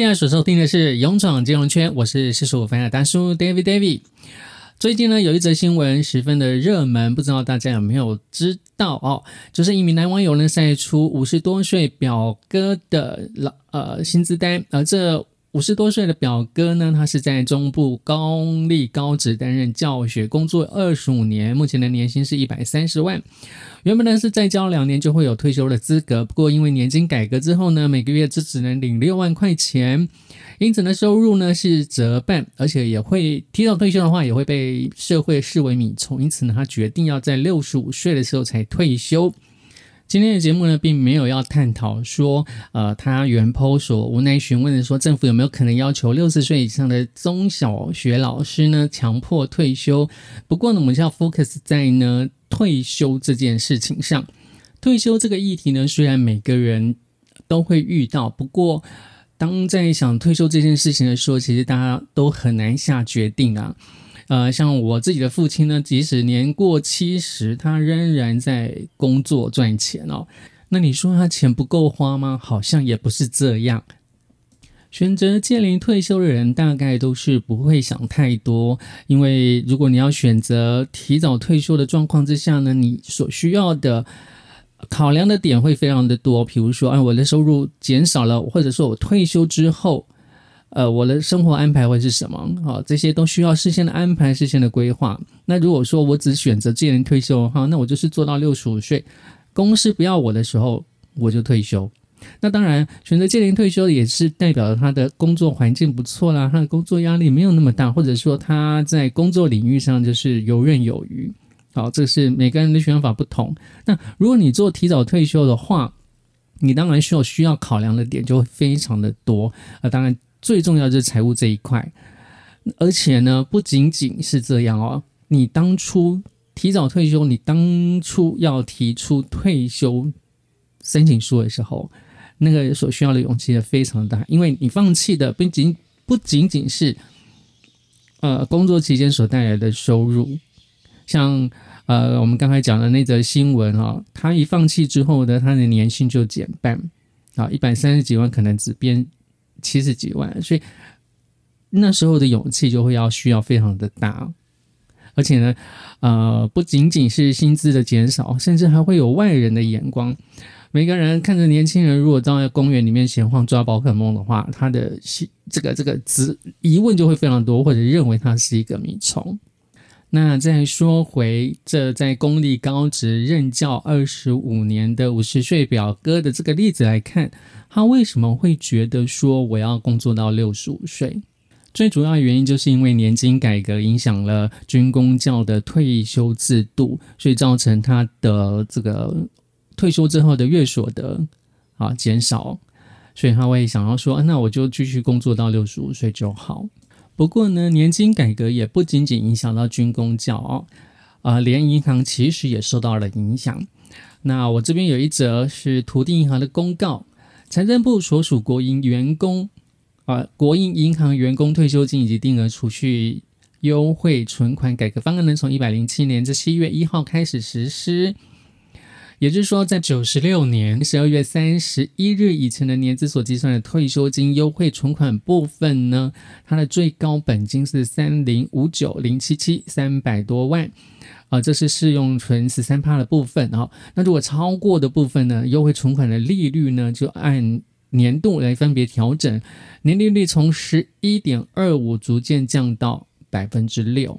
现在所收听的是《勇闯金融圈》，我是四十五分的大叔 David David。最近呢，有一则新闻十分的热门，不知道大家有没有知道哦？就是一名男网友呢晒出五十多岁表哥的老呃薪资单，而这五十多岁的表哥呢，他是在中部高丽高职担任教学工作二十五年，目前的年薪是一百三十万。原本呢是再交两年就会有退休的资格，不过因为年金改革之后呢，每个月只只能领六万块钱。因此呢，收入呢是折半，而且也会提早退休的话，也会被社会视为米虫。因此呢，他决定要在六十五岁的时候才退休。今天的节目呢，并没有要探讨说，呃，他原 po 所无奈询问的说，政府有没有可能要求六十岁以上的中小学老师呢强迫退休？不过呢，我们就要 focus 在呢退休这件事情上。退休这个议题呢，虽然每个人都会遇到，不过。当在想退休这件事情的时候，其实大家都很难下决定啊。呃，像我自己的父亲呢，即使年过七十，他仍然在工作赚钱哦。那你说他钱不够花吗？好像也不是这样。选择届龄退休的人，大概都是不会想太多，因为如果你要选择提早退休的状况之下呢，你所需要的。考量的点会非常的多，比如说，啊，我的收入减少了，或者说我退休之后，呃，我的生活安排会是什么？啊，这些都需要事先的安排、事先的规划。那如果说我只选择这人退休的话，那我就是做到六十五岁，公司不要我的时候，我就退休。那当然，选择借龄退休也是代表他的工作环境不错啦，他的工作压力没有那么大，或者说他在工作领域上就是游刃有余。好，这是每个人的选法不同。那如果你做提早退休的话，你当然需要需要考量的点就非常的多。啊，当然最重要就是财务这一块。而且呢，不仅仅是这样哦，你当初提早退休，你当初要提出退休申请书的时候，那个所需要的勇气也非常大，因为你放弃的不仅不仅仅是呃工作期间所带来的收入。像呃，我们刚才讲的那则新闻啊，他一放弃之后呢，他的年薪就减半啊，一百三十几万可能只变七十几万，所以那时候的勇气就会要需要非常的大，而且呢，呃，不仅仅是薪资的减少，甚至还会有外人的眼光。每个人看着年轻人如果在公园里面闲晃抓宝可梦的话，他的这个这个疑疑问就会非常多，或者认为他是一个迷虫。那再说回这在公立高职任教二十五年的五十岁表哥的这个例子来看，他为什么会觉得说我要工作到六十五岁？最主要原因就是因为年金改革影响了军工教的退休制度，所以造成他的这个退休之后的月所得啊减少，所以他会想要说，那我就继续工作到六十五岁就好。不过呢，年金改革也不仅仅影响到军工教哦，啊，连银行其实也受到了影响。那我这边有一则是土地银行的公告，财政部所属国营员工啊，国营银行员工退休金以及定额储蓄优惠存款改革方案呢，从一百零七年这七月一号开始实施。也就是说，在九十六年十二月三十一日以前的年资所计算的退休金优惠存款部分呢，它的最高本金是三零五九零七七三百多万，啊，这是适用存十三趴的部分啊。那如果超过的部分呢，优惠存款的利率呢，就按年度来分别调整，年利率从十一点二五逐渐降到百分之六，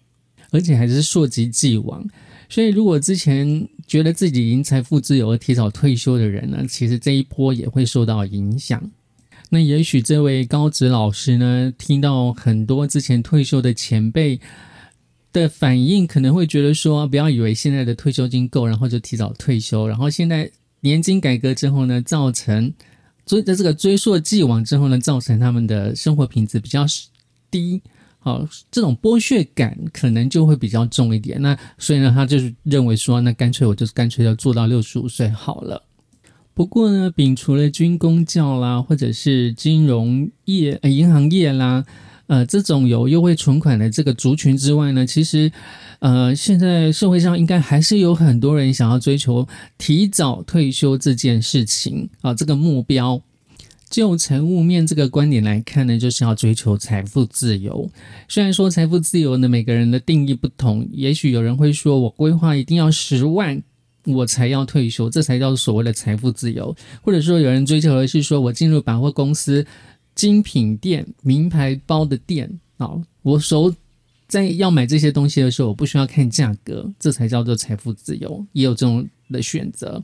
而且还是溯及既往。所以，如果之前觉得自己已经财富自由而提早退休的人呢，其实这一波也会受到影响。那也许这位高职老师呢，听到很多之前退休的前辈的反应，可能会觉得说，不要以为现在的退休金够，然后就提早退休。然后现在年金改革之后呢，造成追在这个追溯既往之后呢，造成他们的生活品质比较低。好，这种剥削感可能就会比较重一点。那所以呢，他就是认为说，那干脆我就干脆要做到六十五岁好了。不过呢，摒除了军工教啦，或者是金融业、呃银行业啦，呃，这种有优惠存款的这个族群之外呢，其实，呃，现在社会上应该还是有很多人想要追求提早退休这件事情啊，这个目标。就财务面这个观点来看呢，就是要追求财富自由。虽然说财富自由呢，每个人的定义不同，也许有人会说我规划一定要十万，我才要退休，这才叫所谓的财富自由。或者说有人追求的是说我进入百货公司、精品店、名牌包的店啊，我手在要买这些东西的时候，我不需要看价格，这才叫做财富自由。也有这种的选择。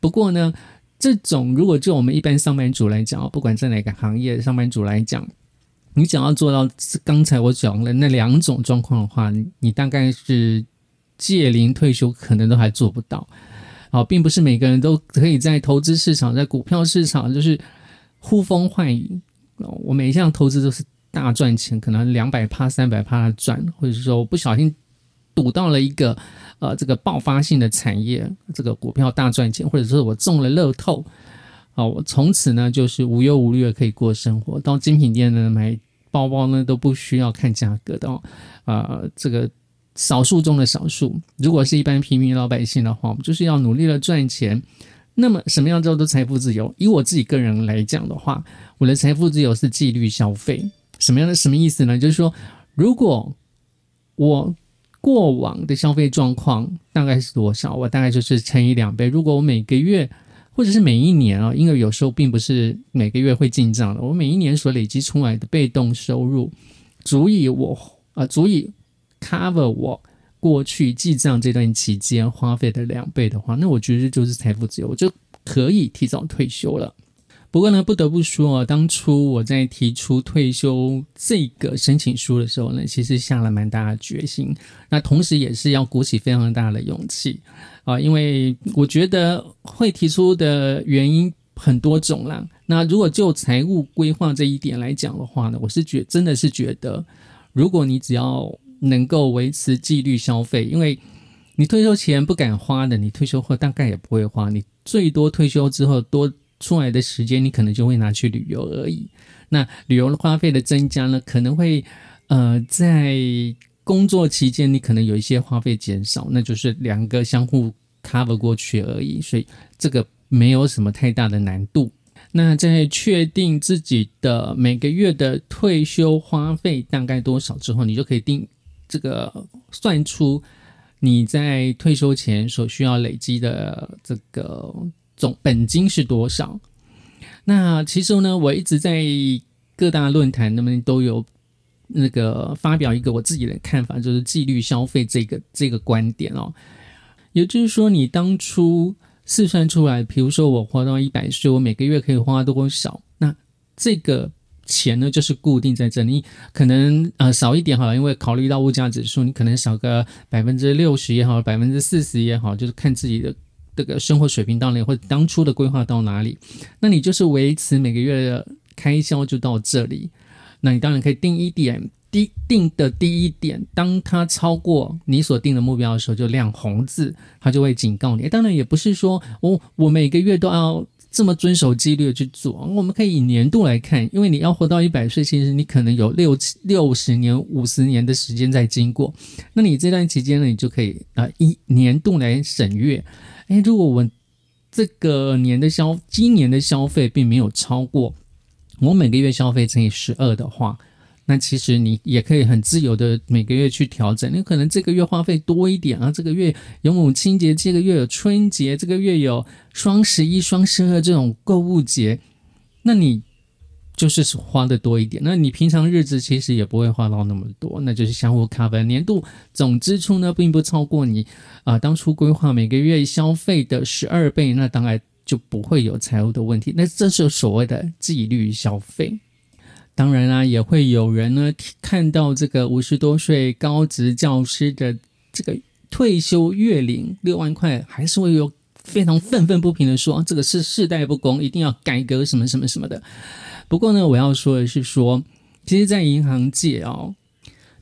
不过呢。这种如果就我们一般上班族来讲，不管在哪个行业，上班族来讲，你想要做到刚才我讲的那两种状况的话，你大概是届龄退休可能都还做不到。好，并不是每个人都可以在投资市场、在股票市场就是呼风唤雨。我每一项投资都是大赚钱，可能两百趴、三百趴的赚，或者是说我不小心赌到了一个。呃，这个爆发性的产业，这个股票大赚钱，或者说我中了乐透，好，我从此呢就是无忧无虑的可以过生活。到精品店呢买包包呢都不需要看价格的，啊，这个少数中的少数。如果是一般平民老百姓的话，我们就是要努力的赚钱。那么什么样叫做财富自由？以我自己个人来讲的话，我的财富自由是纪律消费。什么样的什么意思呢？就是说，如果我过往的消费状况大概是多少？我大概就是乘以两倍。如果我每个月或者是每一年啊，因为有时候并不是每个月会进账的，我每一年所累积出来的被动收入足以我啊足以 cover 我过去记账这段期间花费的两倍的话，那我觉得就是财富自由，我就可以提早退休了。不过呢，不得不说啊，当初我在提出退休这个申请书的时候呢，其实下了蛮大的决心。那同时也是要鼓起非常大的勇气啊，因为我觉得会提出的原因很多种啦。那如果就财务规划这一点来讲的话呢，我是觉真的是觉得，如果你只要能够维持纪律消费，因为你退休前不敢花的，你退休后大概也不会花，你最多退休之后多。出来的时间，你可能就会拿去旅游而已。那旅游的花费的增加呢，可能会呃在工作期间，你可能有一些花费减少，那就是两个相互 cover 过去而已。所以这个没有什么太大的难度。那在确定自己的每个月的退休花费大概多少之后，你就可以定这个算出你在退休前所需要累积的这个。总本金是多少？那其实呢，我一直在各大论坛那边都有那个发表一个我自己的看法，就是纪律消费这个这个观点哦。也就是说，你当初试算出来，比如说我活到一百岁，我每个月可以花多少？那这个钱呢，就是固定在这里，可能呃少一点好了，因为考虑到物价指数，你可能少个百分之六十也好，百分之四十也好，就是看自己的。这个生活水平到哪里，或者当初的规划到哪里，那你就是维持每个月的开销就到这里。那你当然可以定一点，低定的第一点，当它超过你所定的目标的时候，就亮红字，它就会警告你。当然也不是说我我每个月都要这么遵守纪律去做，我们可以以年度来看，因为你要活到一百岁，其实你可能有六六十年、五十年的时间在经过。那你这段期间呢，你就可以啊以年度来审阅。哎，如果我这个年的消，今年的消费并没有超过我每个月消费乘以十二的话，那其实你也可以很自由的每个月去调整。你可能这个月花费多一点啊，这个月有母亲节，这个月有春节，这个月有双十一、双十二这种购物节，那你。就是花的多一点，那你平常日子其实也不会花到那么多，那就是相互 cover。年度总支出呢，并不超过你啊当初规划每个月消费的十二倍，那当然就不会有财务的问题。那这是所谓的纪律消费。当然啦，也会有人呢看到这个五十多岁高职教师的这个退休月领六万块，还是会有非常愤愤不平的说，这个是世代不公，一定要改革什么什么什么的。不过呢，我要说的是，说其实，在银行界哦，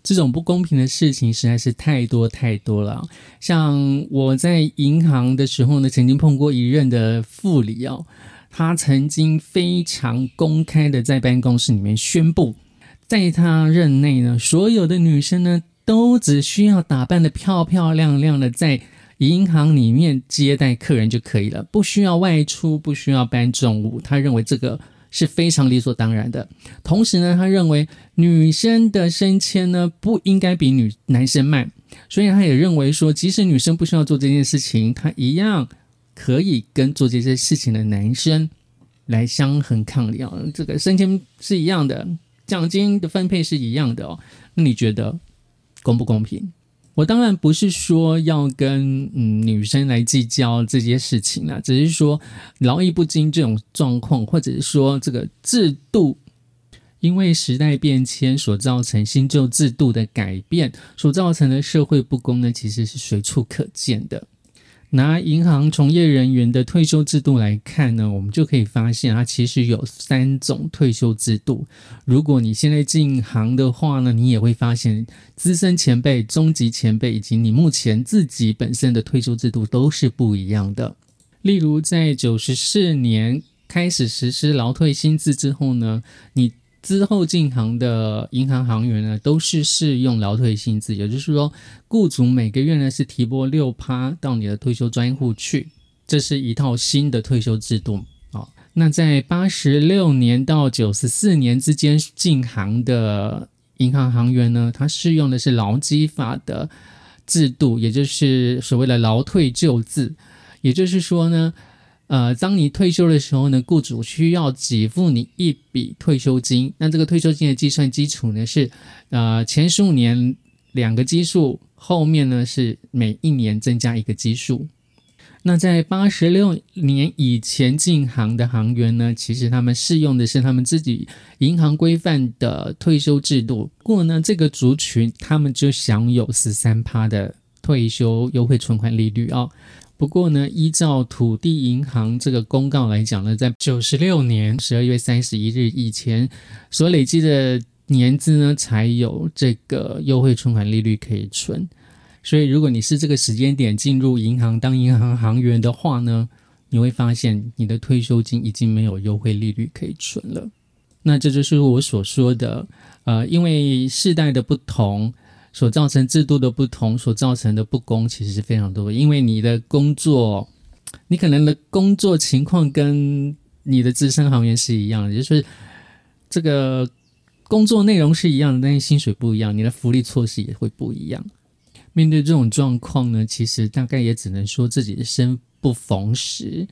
这种不公平的事情实在是太多太多了。像我在银行的时候呢，曾经碰过一任的副理哦，他曾经非常公开的在办公室里面宣布，在他任内呢，所有的女生呢，都只需要打扮的漂漂亮亮的，在银行里面接待客人就可以了，不需要外出，不需要搬重物。他认为这个。是非常理所当然的。同时呢，他认为女生的升迁呢不应该比女男生慢，所以他也认为说，即使女生不需要做这件事情，他一样可以跟做这些事情的男生来相衡抗力啊。这个升迁是一样的，奖金的分配是一样的哦。那你觉得公不公平？我当然不是说要跟嗯女生来计较这些事情啦，只是说劳逸不均这种状况，或者是说这个制度因为时代变迁所造成新旧制度的改变所造成的社会不公呢，其实是随处可见的。拿银行从业人员的退休制度来看呢，我们就可以发现，它其实有三种退休制度。如果你现在进行的话呢，你也会发现，资深前辈、中级前辈以及你目前自己本身的退休制度都是不一样的。例如，在九十四年开始实施劳退新制之后呢，你。之后进行的银行行员呢，都是适用劳退薪资，也就是说，雇主每个月呢是提拨六趴到你的退休专户去，这是一套新的退休制度啊。那在八十六年到九十四年之间进行的银行行员呢，他适用的是劳基法的制度，也就是所谓的劳退旧制，也就是说呢。呃，当你退休的时候呢，雇主需要给付你一笔退休金。那这个退休金的计算基础呢是，呃，前十五年两个基数，后面呢是每一年增加一个基数。那在八十六年以前进行的行员呢，其实他们适用的是他们自己银行规范的退休制度。不过呢，这个族群他们就享有十三趴的退休优惠存款利率啊。不过呢，依照土地银行这个公告来讲呢，在九十六年十二月三十一日以前所累积的年资呢，才有这个优惠存款利率可以存。所以，如果你是这个时间点进入银行当银行行员的话呢，你会发现你的退休金已经没有优惠利率可以存了。那这就是我所说的，呃，因为世代的不同。所造成制度的不同，所造成的不公，其实是非常多。因为你的工作，你可能的工作情况跟你的资深行业是一样的，就是这个工作内容是一样的，但是薪水不一样，你的福利措施也会不一样。面对这种状况呢，其实大概也只能说自己生不逢时，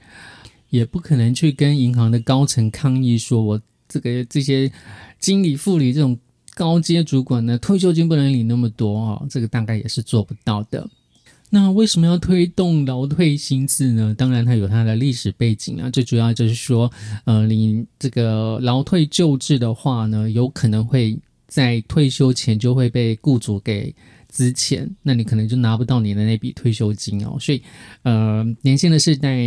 也不可能去跟银行的高层抗议，说我这个这些经理、副理这种。高阶主管呢，退休金不能领那么多啊，这个大概也是做不到的。那为什么要推动劳退薪资呢？当然它有它的历史背景啊，最主要就是说，呃，你这个劳退旧制的话呢，有可能会在退休前就会被雇主给资遣，那你可能就拿不到你的那笔退休金哦。所以，呃，年轻的世代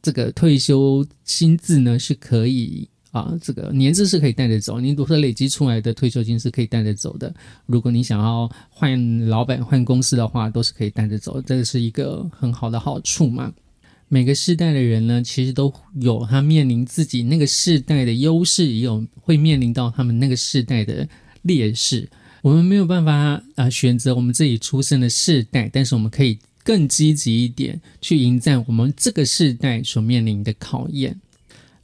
这个退休薪资呢是可以。啊，这个年资是可以带着走，你如果累积出来的退休金是可以带着走的。如果你想要换老板、换公司的话，都是可以带着走，这是一个很好的好处嘛。每个世代的人呢，其实都有他面临自己那个世代的优势，也有会面临到他们那个世代的劣势。我们没有办法啊选择我们自己出生的世代，但是我们可以更积极一点去迎战我们这个世代所面临的考验。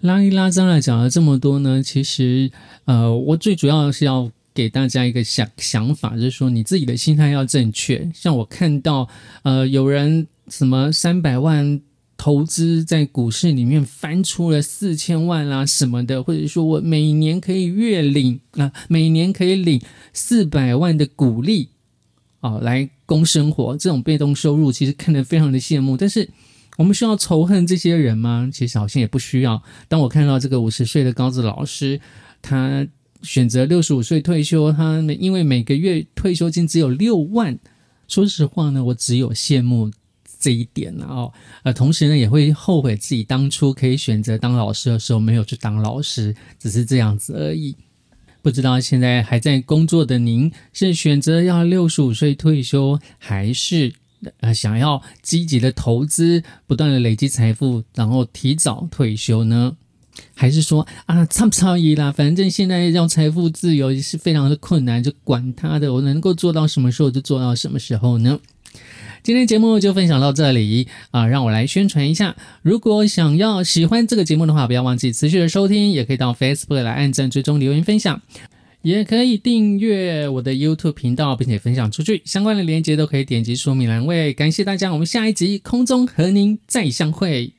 拉一拉张来讲了这么多呢，其实，呃，我最主要是要给大家一个想想法，就是说你自己的心态要正确。像我看到，呃，有人什么三百万投资在股市里面翻出了四千万啦什么的，或者说我每年可以月领啊，每年可以领四百万的股利啊，来供生活，这种被动收入其实看得非常的羡慕，但是。我们需要仇恨这些人吗？其实好像也不需要。当我看到这个五十岁的高子老师，他选择六十五岁退休，他因为每个月退休金只有六万。说实话呢，我只有羡慕这一点了哦。呃，同时呢，也会后悔自己当初可以选择当老师的时候没有去当老师，只是这样子而已。不知道现在还在工作的您，是选择要六十五岁退休，还是？呃，想要积极的投资，不断的累积财富，然后提早退休呢？还是说啊，差不差异啦？反正现在要财富自由也是非常的困难，就管他的，我能够做到什么时候就做到什么时候呢？今天节目就分享到这里啊，让我来宣传一下。如果想要喜欢这个节目的话，不要忘记持续的收听，也可以到 Facebook 来按赞、追踪、留言、分享，也可以订阅我的 YouTube 频道，并且分享出去。相关的链接都可以点击说明栏位。感谢大家，我们下一集空中和您再相会。